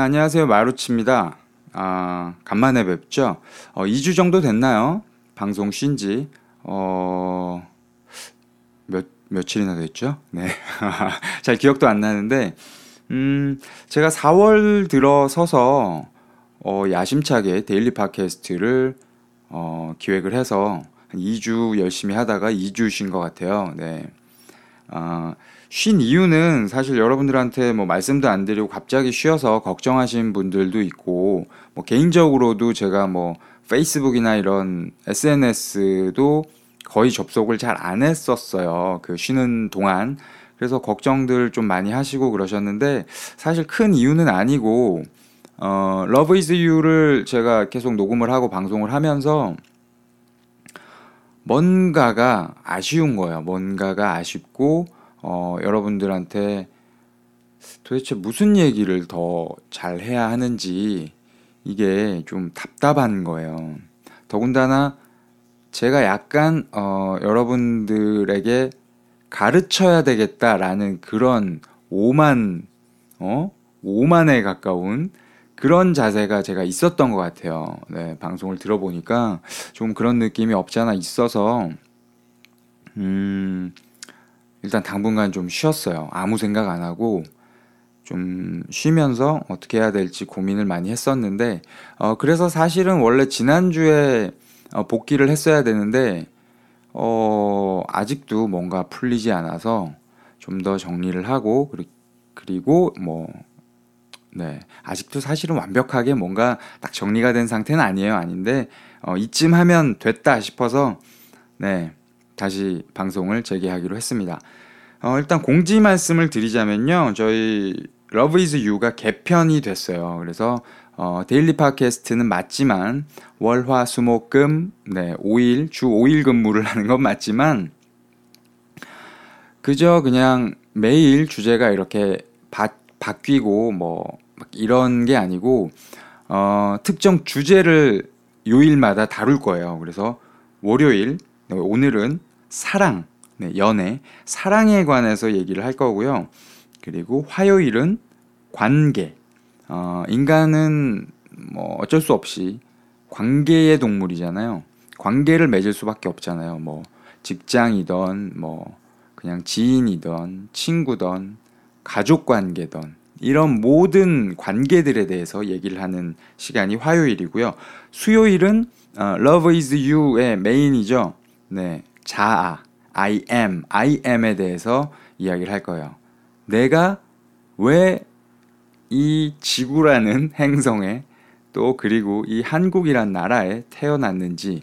네, 안녕하세요. 마루치입니다. 아, 간만에 뵙죠. 어, 2주 정도 됐나요? 방송 쉰 지. 어, 몇, 며칠이나 됐죠? 네. 잘 기억도 안 나는데, 음, 제가 4월 들어서서, 어, 야심차게 데일리 팟캐스트를, 어, 기획을 해서, 한 2주 열심히 하다가 2주 쉰것 같아요. 네. 아, 쉰 이유는 사실 여러분들한테 뭐 말씀도 안 드리고 갑자기 쉬어서 걱정하신 분들도 있고, 뭐 개인적으로도 제가 뭐 페이스북이나 이런 SNS도 거의 접속을 잘 안 했었어요. 그 쉬는 동안. 그래서 걱정들 좀 많이 하시고 그러셨는데, 사실 큰 이유는 아니고, 어, Love is You를 제가 계속 녹음을 하고 방송을 하면서, 뭔가가 아쉬운 거예요. 뭔가가 아쉽고, 어, 여러분들한테 도대체 무슨 얘기를 더 잘 해야 하는지 이게 좀 답답한 거예요. 더군다나 제가 약간, 어, 여러분들에게 가르쳐야 되겠다라는 그런 오만, 어? 오만에 가까운 그런 자세가 제가 있었던 것 같아요. 네, 방송을 들어보니까 좀 그런 느낌이 없잖아 있어서, 음, 일단 당분간 좀 쉬었어요. 아무 생각 안 하고 좀 쉬면서 어떻게 해야 될지 고민을 많이 했었는데, 어, 그래서 사실은 원래 지난주에 어, 복귀를 했어야 되는데, 어, 아직도 뭔가 풀리지 않아서 좀 더 정리를 하고, 그리고 뭐, 네. 아직도 사실은 완벽하게 뭔가 딱 정리가 된 상태는 아니에요. 아닌데, 어, 이쯤 하면 됐다 싶어서, 네. 다시 방송을 재개하기로 했습니다. 어, 일단 공지 말씀을 드리자면요. 저희 Love is You가 개편이 됐어요. 그래서 어, 데일리 팟캐스트는 맞지만 월화 수목금 네, 5일 주 5일 근무를 하는 건 맞지만 그저 그냥 매일 주제가 이렇게 바, 바뀌고 뭐 이런 게 아니고 어, 특정 주제를 요일마다 다룰 거예요. 그래서 월요일 네, 오늘은 사랑, 네, 연애, 사랑에 관해서 얘기를 할 거고요. 그리고 화요일은 관계. 어, 인간은 뭐 어쩔 수 없이 관계의 동물이잖아요. 관계를 맺을 수밖에 없잖아요. 뭐 직장이던 뭐 그냥 지인이던 친구던 가족 관계던 이런 모든 관계들에 대해서 얘기를 하는 시간이 화요일이고요. 수요일은 어, Love is You의 메인이죠. 네. 자아, I am, I am에 대해서 이야기를 할 거예요. 내가 왜 이 지구라는 행성에 또 그리고 이 한국이란 나라에 태어났는지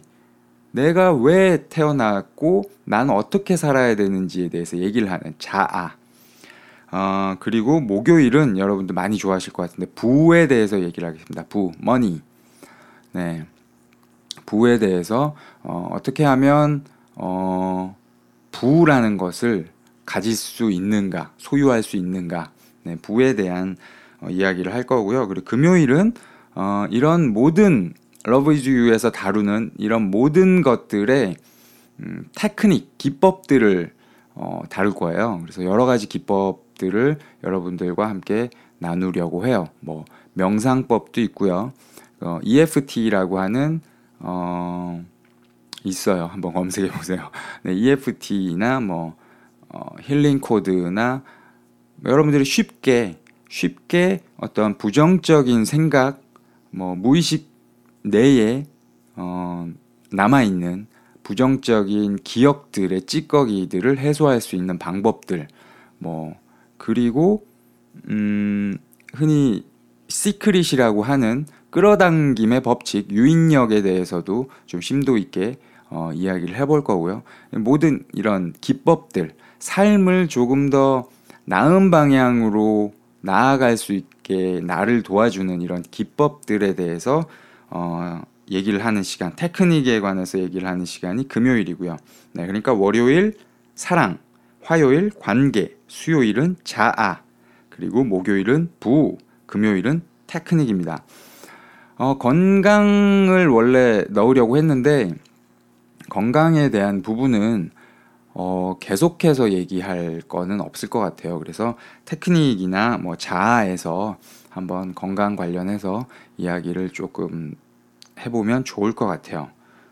내가 왜 태어났고 난 어떻게 살아야 되는지에 대해서 얘기를 하는 자아. 어, 그리고 목요일은 여러분들 많이 좋아하실 것 같은데 부에 대해서 얘기를 하겠습니다. 부, money. 네. 부에 대해서 어, 어떻게 하면 어, 부라는 것을 가질 수 있는가, 소유할 수 있는가, 네, 부에 대한 어, 이야기를 할 거고요. 그리고 금요일은 어, 이런 모든 Love Is You에서 다루는 이런 모든 것들의 음, 테크닉, 기법들을 어, 다룰 거예요. 그래서 여러 가지 기법들을 여러분들과 함께 나누려고 해요. 뭐 명상법도 있고요. 어, EFT라고 하는 어, 있어요. 한번 검색해 보세요. 네, EFT나 뭐 어, 힐링 코드나 여러분들이 쉽게 쉽게 어떤 부정적인 생각, 뭐 무의식 내에 어, 남아 있는 부정적인 기억들의 찌꺼기들을 해소할 수 있는 방법들, 뭐 그리고 음, 흔히 Secret이라고 하는 끌어당김의 법칙, 유인력에 대해서도 좀 심도 있게 어, 이야기를 해볼 거고요. 모든 이런 기법들, 삶을 조금 더 나은 방향으로 나아갈 수 있게 나를 도와주는 이런 기법들에 대해서 어, 얘기를 하는 시간, 테크닉에 관해서 얘기를 하는 시간이 금요일이고요. 네, 그러니까 월요일 사랑, 화요일 관계, 수요일은 자아, 그리고 목요일은 부, 금요일은 테크닉입니다. 어, 건강을 원래 넣으려고 했는데 건강에 대한 부분은 어, 계속해서 얘기할 거는 없을 것 같아요. 그래서 테크닉이나 뭐 자아에서 한번 건강 관련해서 이야기를 조금 해보면 좋을 것 같아요.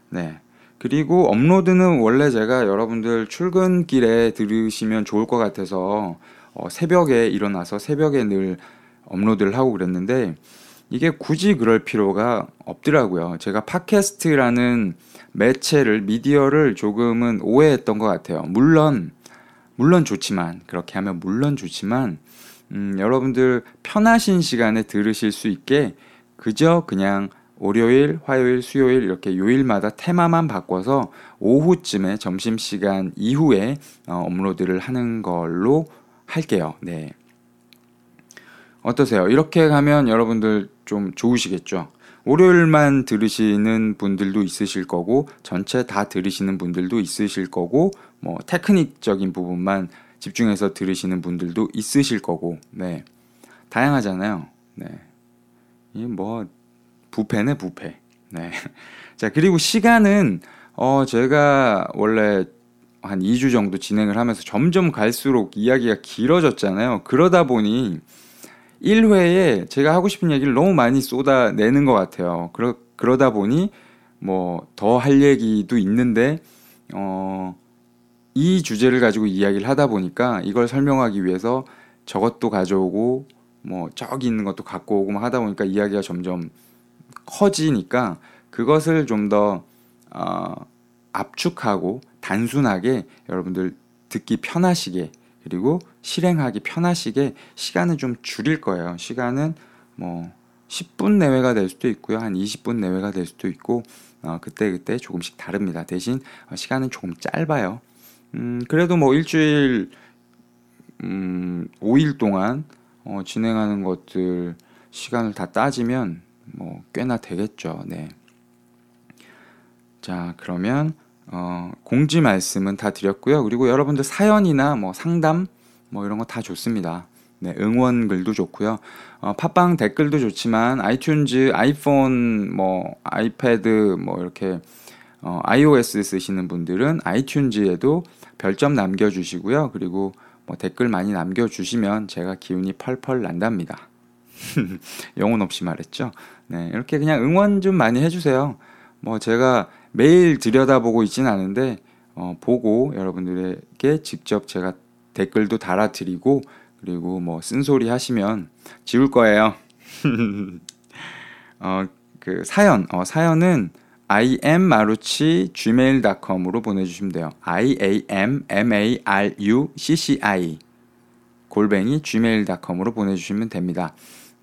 네. 그리고 업로드는 원래 제가 여러분들 출근길에 들으시면 좋을 것 같아서 어, 새벽에 일어나서 새벽에 늘 업로드를 하고 그랬는데 이게 굳이 그럴 필요가 없더라고요. 제가 팟캐스트라는 매체를 미디어를 조금은 오해했던 것 같아요. 물론 물론 좋지만 그렇게 하면 물론 좋지만 음, 여러분들 편하신 시간에 들으실 수 있게 그저 그냥 월요일, 화요일, 수요일 이렇게 요일마다 테마만 바꿔서 오후쯤에 점심시간 이후에 어, 업로드를 하는 걸로 할게요. 네. 어떠세요? 이렇게 가면 여러분들 좀 좋으시겠죠? 월요일만 들으시는 분들도 있으실 거고, 전체 다 들으시는 분들도 있으실 거고, 뭐, 테크닉적인 부분만 집중해서 들으시는 분들도 있으실 거고, 네. 다양하잖아요. 네. 이 뭐, 부패네, 부패. 네. 자, 그리고 시간은, 어, 제가 원래 한 2주 정도 진행을 하면서 점점 갈수록 이야기가 길어졌잖아요. 그러다 보니 1회에 제가 하고 싶은 얘기를 너무 많이 쏟아내는 것 같아요. 그러, 그러다 보니 뭐 더 할 얘기도 있는데, 어, 이 주제를 가지고 이야기를 하다 보니까 이걸 설명하기 위해서 저것도 가져오고 뭐 저기 있는 것도 갖고 오고 막 하다 보니까 이야기가 점점 커지니까 그것을 좀더 어, 압축하고 단순하게 여러분들 듣기 편하시게 그리고 실행하기 편하시게 시간을 좀 줄일 거예요. 시간은 뭐 10분 내외가 될 수도 있고요. 한 20분 내외가 될 수도 있고 어, 그때 그때 조금씩 다릅니다. 대신 어, 시간은 조금 짧아요. 음, 그래도 뭐 일주일 음, 5일 동안 어, 진행하는 것들 시간을 다 따지면 뭐 꽤나 되겠죠. 네. 자, 그러면 어, 공지 말씀은 다 드렸고요. 그리고 여러분들 사연이나 뭐 상담 뭐 이런 거 다 좋습니다. 네, 응원 글도 좋고요. 어, 팟빵 댓글도 좋지만 아이튠즈, 아이폰, 뭐 아이패드 뭐 이렇게 어, iOS 쓰시는 분들은 아이튠즈에도 별점 남겨주시고요. 그리고 뭐 댓글 많이 남겨주시면 제가 기운이 펄펄 난답니다. 영혼 없이 말했죠. 네, 이렇게 그냥 응원 좀 많이 해주세요. 뭐 제가 매일 들여다보고 있진 않은데 어, 보고 여러분들에게 직접 제가 댓글도 달아드리고 그리고 뭐 쓴소리 하시면 지울 거예요. 어, 그 사연 어, 사연은 immaruchi gmail.com으로 보내주시면 돼요. i a m m a r u c c i 골뱅이 gmail.com으로 보내주시면 됩니다.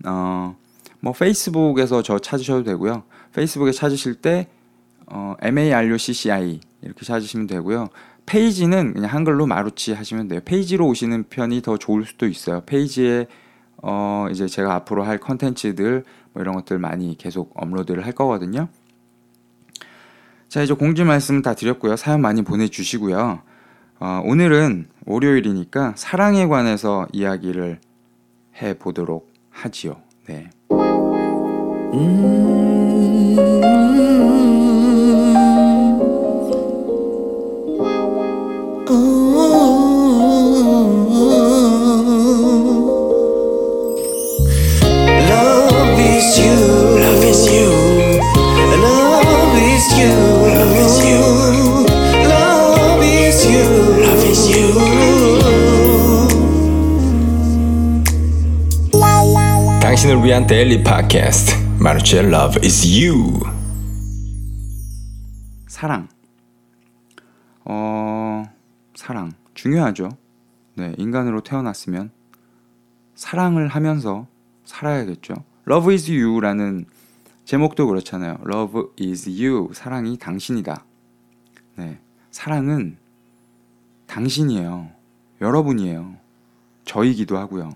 어, 뭐 페이스북에서 저 찾으셔도 되고요. 페이스북에 찾으실 때 어, MARUCCI 이렇게 찾으시면 되고요. 페이지는 그냥 한글로 마루치 하시면 돼요. 페이지로 오시는 편이 더 좋을 수도 있어요. 페이지에 어, 이제 제가 앞으로 할 컨텐츠들 뭐 이런 것들 많이 계속 업로드를 할 거거든요. 자, 이제 공지 말씀 다 드렸고요. 사연 많이 보내주시고요. 어, 오늘은 월요일이니까 사랑에 관해서 이야기를 해 보도록 하지요. 네. 음... 팟캐스트 마르치의 Love is You. 사랑. 어 사랑. 중요하죠. 네 인간으로 태어났으면 사랑을 하면서 살아야겠죠. Love is You라는 제목도 그렇잖아요. Love is You. 사랑이 당신이다. 네 사랑은 당신이에요. 여러분이에요. 저이기도 하고요.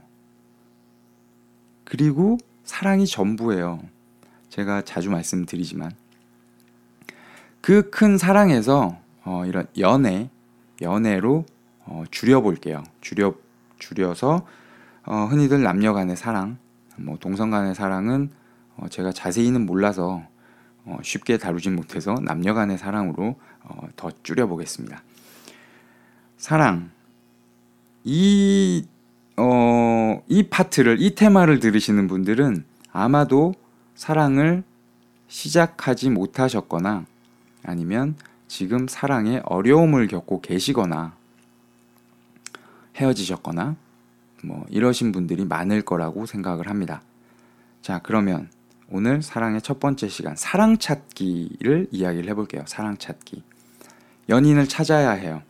그리고 사랑이 전부예요. 제가 자주 말씀드리지만 그 큰 사랑에서 어, 이런 연애, 연애로 어, 줄여볼게요. 줄여 줄여서 어, 흔히들 남녀간의 사랑, 뭐 동성간의 사랑은 어, 제가 자세히는 몰라서 어, 쉽게 다루진 못해서 남녀간의 사랑으로 어, 더 줄여보겠습니다. 사랑. 이, 어, 이 파트를, 이 테마를 들으시는 분들은 아마도 사랑을 시작하지 못하셨거나 아니면 지금 사랑에 어려움을 겪고 계시거나 헤어지셨거나 뭐 이러신 분들이 많을 거라고 생각을 합니다. 자, 그러면 오늘 사랑의 첫 번째 시간 사랑 찾기를 이야기를 해볼게요. 사랑 찾기. 연인을 찾아야 해요.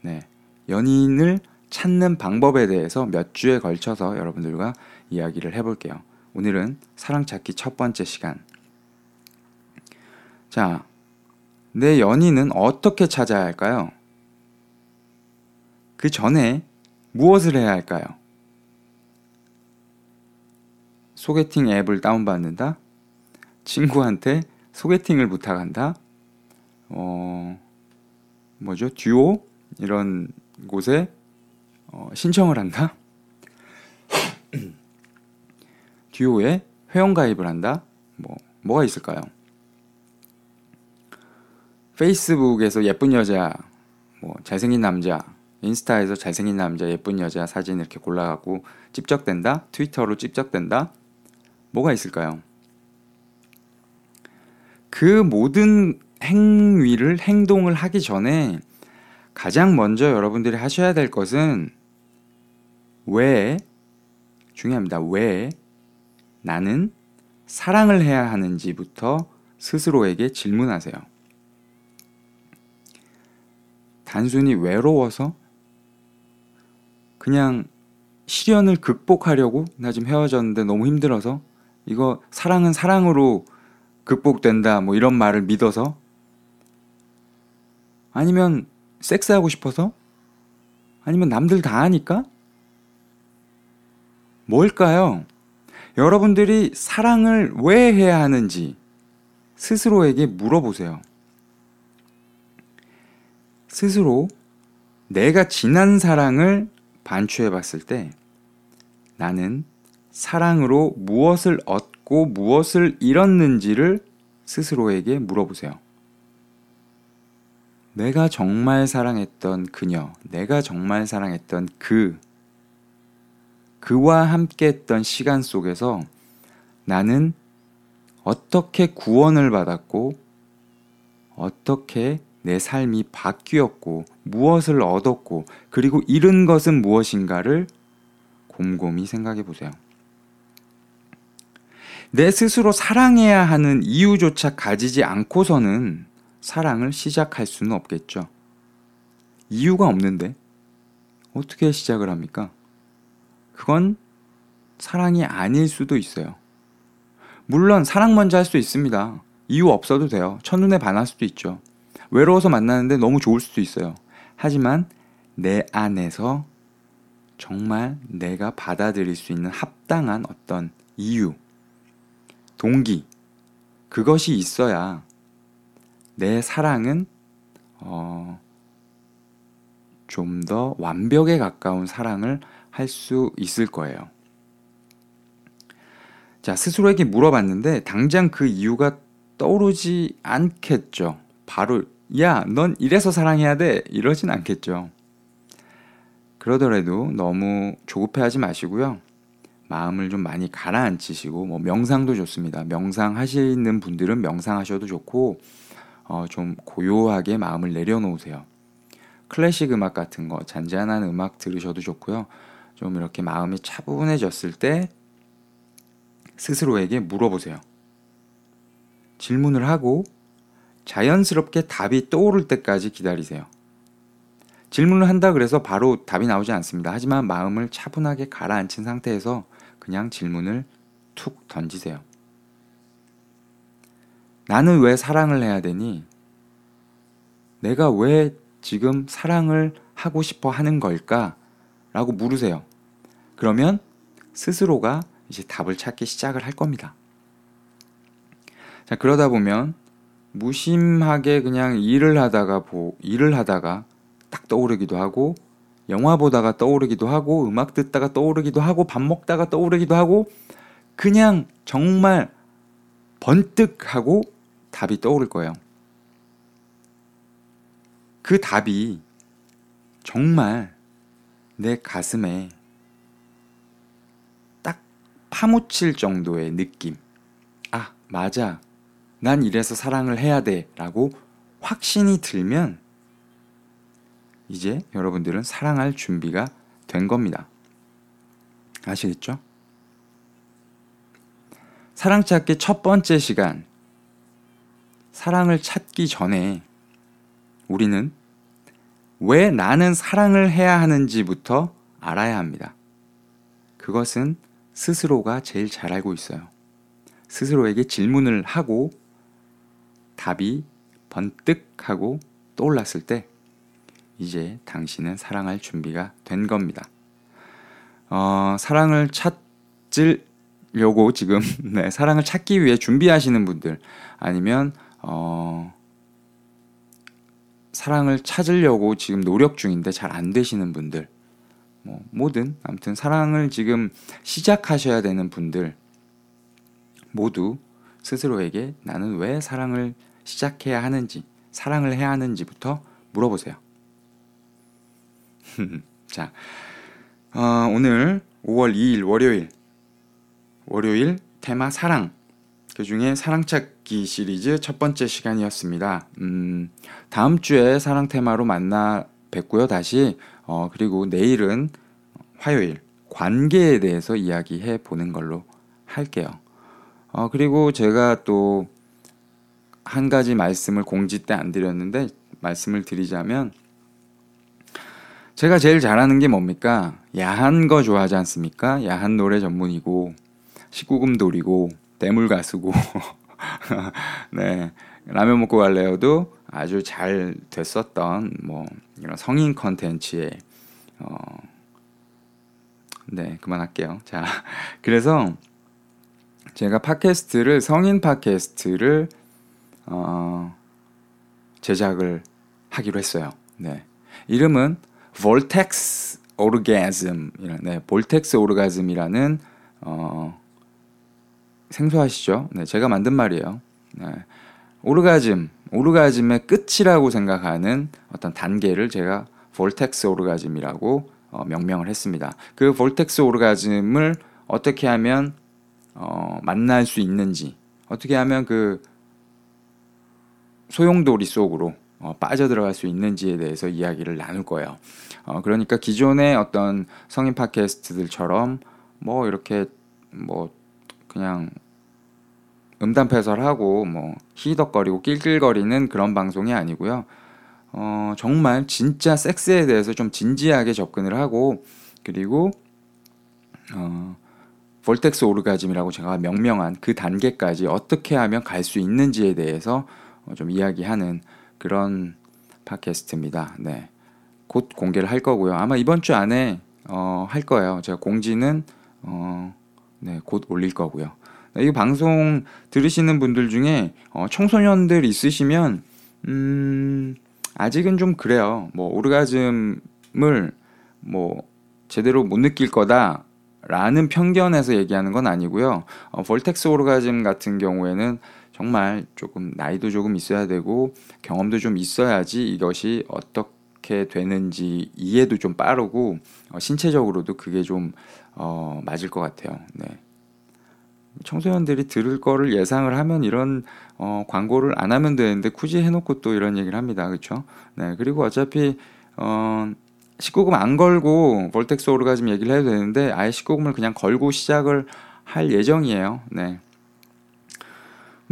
네. 연인을 찾는 방법에 대해서 몇 주에 걸쳐서 여러분들과 이야기를 해볼게요. 오늘은 사랑 찾기 첫 번째 시간. 자, 내 연인은 어떻게 찾아야 할까요? 그 전에 무엇을 해야 할까요? 소개팅 앱을 다운받는다? 친구한테 소개팅을 부탁한다? 어, 뭐죠? 듀오? 이런 곳에 어, 신청을 한다? 듀오에 회원가입을 한다? 뭐, 뭐가 있을까요? 페이스북에서 예쁜 여자, 뭐, 잘생긴 남자, 인스타에서 잘생긴 남자, 예쁜 여자 사진 이렇게 골라갖고 찝적된다? 트위터로 찝적된다? 뭐가 있을까요? 그 모든 행위를, 행동을 하기 전에 가장 먼저 여러분들이 하셔야 될 것은 왜, 중요합니다. 왜 나는 사랑을 해야 하는지부터 스스로에게 질문하세요. 단순히 외로워서 그냥 시련을 극복하려고 나 지금 헤어졌는데 너무 힘들어서 이거 사랑은 사랑으로 극복된다 뭐 이런 말을 믿어서 아니면 섹스하고 싶어서 아니면 남들 다 하니까 뭘까요? 여러분들이 사랑을 왜 해야 하는지 스스로에게 물어보세요. 스스로 내가 지난 사랑을 반추해 봤을 때 나는 사랑으로 무엇을 얻고 무엇을 잃었는지를 스스로에게 물어보세요. 내가 정말 사랑했던 그녀, 내가 정말 사랑했던 그, 그와 함께 했던 시간 속에서 나는 어떻게 구원을 받았고, 어떻게 내 삶이 바뀌었고, 무엇을 얻었고, 그리고 잃은 것은 무엇인가를 곰곰이 생각해 보세요. 내 스스로 사랑해야 하는 이유조차 가지지 않고서는 사랑을 시작할 수는 없겠죠. 이유가 없는데 어떻게 시작을 합니까? 그건 사랑이 아닐 수도 있어요. 물론 사랑 먼저 할 수 있습니다. 이유 없어도 돼요. 첫눈에 반할 수도 있죠. 외로워서 만나는데 너무 좋을 수도 있어요. 하지만 내 안에서 정말 내가 받아들일 수 있는 합당한 어떤 이유, 동기, 그것이 있어야 내 사랑은 어, 좀 더 완벽에 가까운 사랑을 할 수 있을 거예요. 자, 스스로에게 물어봤는데 당장 그 이유가 떠오르지 않겠죠. 바로 야, 넌 이래서 사랑해야 돼. 이러진 않겠죠. 그러더라도 너무 조급해하지 마시고요. 마음을 좀 많이 가라앉히시고 뭐 명상도 좋습니다. 명상 하시는 분들은 명상하셔도 좋고 어, 좀 고요하게 마음을 내려놓으세요. 클래식 음악 같은 거 잔잔한 음악 들으셔도 좋고요. 좀 이렇게 마음이 차분해졌을 때 스스로에게 물어보세요. 질문을 하고 자연스럽게 답이 떠오를 때까지 기다리세요. 질문을 한다 그래서 바로 답이 나오지 않습니다. 하지만 마음을 차분하게 가라앉힌 상태에서 그냥 질문을 툭 던지세요. 나는 왜 사랑을 해야 되니? 내가 왜 지금 사랑을 하고 싶어 하는 걸까? 라고 물으세요. 그러면 스스로가 이제 답을 찾기 시작을 할 겁니다. 자, 그러다 보면 무심하게 그냥 일을 하다가 보, 일을 하다가 딱 떠오르기도 하고 영화 보다가 떠오르기도 하고 음악 듣다가 떠오르기도 하고 밥 먹다가 떠오르기도 하고 그냥 정말 번뜩 하고 답이 떠오를 거예요. 그 답이 정말 내 가슴에 딱 파묻힐 정도의 느낌. 아, 맞아. 난 이래서 사랑을 해야 돼. 라고 확신이 들면 이제 여러분들은 사랑할 준비가 된 겁니다. 아시겠죠? 사랑 찾기 첫 번째 시간. 사랑을 찾기 전에 우리는 왜 나는 사랑을 해야 하는지부터 알아야 합니다. 그것은 스스로가 제일 잘 알고 있어요. 스스로에게 질문을 하고 답이 번뜩하고 떠올랐을 때 이제 당신은 사랑할 준비가 된 겁니다. 어, 사랑을 찾으려고 지금 네, 사랑을 찾기 위해 준비하시는 분들 아니면 어, 사랑을 찾으려고 지금 노력 중인데 잘 안 되시는 분들 뭐 뭐든 아무튼 사랑을 지금 시작하셔야 되는 분들 모두 스스로에게 나는 왜 사랑을 시작해야 하는지 사랑을 해야 하는지부터 물어보세요. 자, 어, 오늘 5월 2일 월요일 월요일 테마 사랑 그 중에 사랑찾기 시리즈 첫 번째 시간이었습니다. 음, 다음 주에 사랑 테마로 만나 뵙고요 다시 어, 그리고 내일은 화요일 관계에 대해서 이야기해 보는 걸로 할게요. 어, 그리고 제가 또 한 가지 말씀을 공지 때 안 드렸는데 말씀을 드리자면 제가 제일 잘하는 게 뭡니까? 야한 거 좋아하지 않습니까? 야한 노래 전문이고 19금 돌이고 대물 가수고 네 라면 먹고 갈래요도 아주 잘 됐었던 뭐 이런 성인 컨텐츠에 어, 네 그만할게요. 자 그래서 제가 팟캐스트를 성인 팟캐스트를 어, 제작을 하기로 했어요. 네 이름은 vortex 오르가즘 네, vortex 오르가즘이라는 어, 생소하시죠? 네, 제가 만든 말이에요. 네, 오르가즘, 오르가즘의 끝이라고 생각하는 어떤 단계를 제가 vortex 오르가즘이라고 어, 명명을 했습니다. 그 vortex 오르가즘을 어떻게 하면 어, 만날 수 있는지, 어떻게 하면 그 소용돌이 속으로 어, 빠져들어갈 수 있는지에 대해서 이야기를 나눌 거예요. 어, 그러니까 기존의 어떤 성인 팟캐스트들처럼 뭐 이렇게 뭐 그냥 음담패설하고 뭐 히덕거리고 낄낄거리는 그런 방송이 아니고요. 어, 정말 진짜 섹스에 대해서 좀 진지하게 접근을 하고 그리고 어, 볼텍스 오르가즘이라고 제가 명명한 그 단계까지 어떻게 하면 갈 수 있는지에 대해서 어, 좀 이야기하는 그런 팟캐스트입니다. 네. 곧 공개를 할 거고요. 아마 이번 주 안에 어, 할 거예요. 제가 공지는 어, 네, 곧 올릴 거고요. 네, 이 방송 들으시는 분들 중에 어, 청소년들 있으시면 음, 아직은 좀 그래요. 뭐 오르가즘을 뭐 제대로 못 느낄 거다 라는 편견에서 얘기하는 건 아니고요. 어, 볼텍스 오르가즘 같은 경우에는 정말 조금 나이도 조금 있어야 되고 경험도 좀 있어야지 이것이 어떻게 되는지 이해도 좀 빠르고 어, 신체적으로도 그게 좀 어, 맞을 것 같아요. 네. 청소년들이 들을 거를 예상을 하면 이런 어, 광고를 안 하면 되는데 굳이 해놓고 또 이런 얘기를 합니다. 그렇죠? 네. 그리고 어차피 어, 19금 안 걸고 vortex 오르가즘 얘기를 해도 되는데 아예 19금을 그냥 걸고 시작을 할 예정이에요. 네.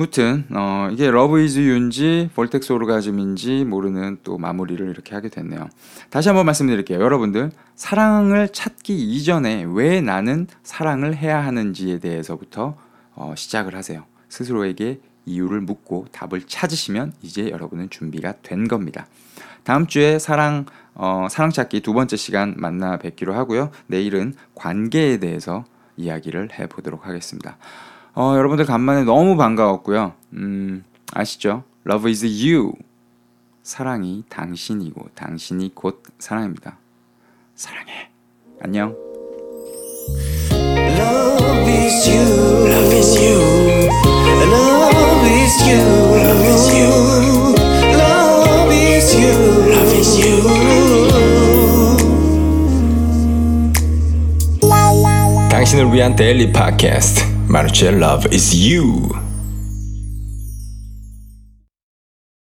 무튼 어, 이게 Love Is You인지 vortex 오르가즘인지 모르는 또 마무리를 이렇게 하게 됐네요. 다시 한번 말씀드릴게요. 여러분들 사랑을 찾기 이전에 왜 나는 사랑을 해야 하는지에 대해서부터 어, 시작을 하세요. 스스로에게 이유를 묻고 답을 찾으시면 이제 여러분은 준비가 된 겁니다. 다음 주에 사랑 어, 사랑 찾기 두 번째 시간 만나 뵙기로 하고요. 내일은 관계에 대해서 이야기를 해 보도록 하겠습니다. 어, 여러분들 간만에 너무 반가웠고요. 음, 아시죠? Love is you. 사랑이 당신이고 당신이 곧 사랑입니다. 사랑해. 안녕. Love is you. Love is you. Love is you. Love is you. Love is you. Love is you. 당신을 위한 데일리 팟캐스트 마루치의 Love is You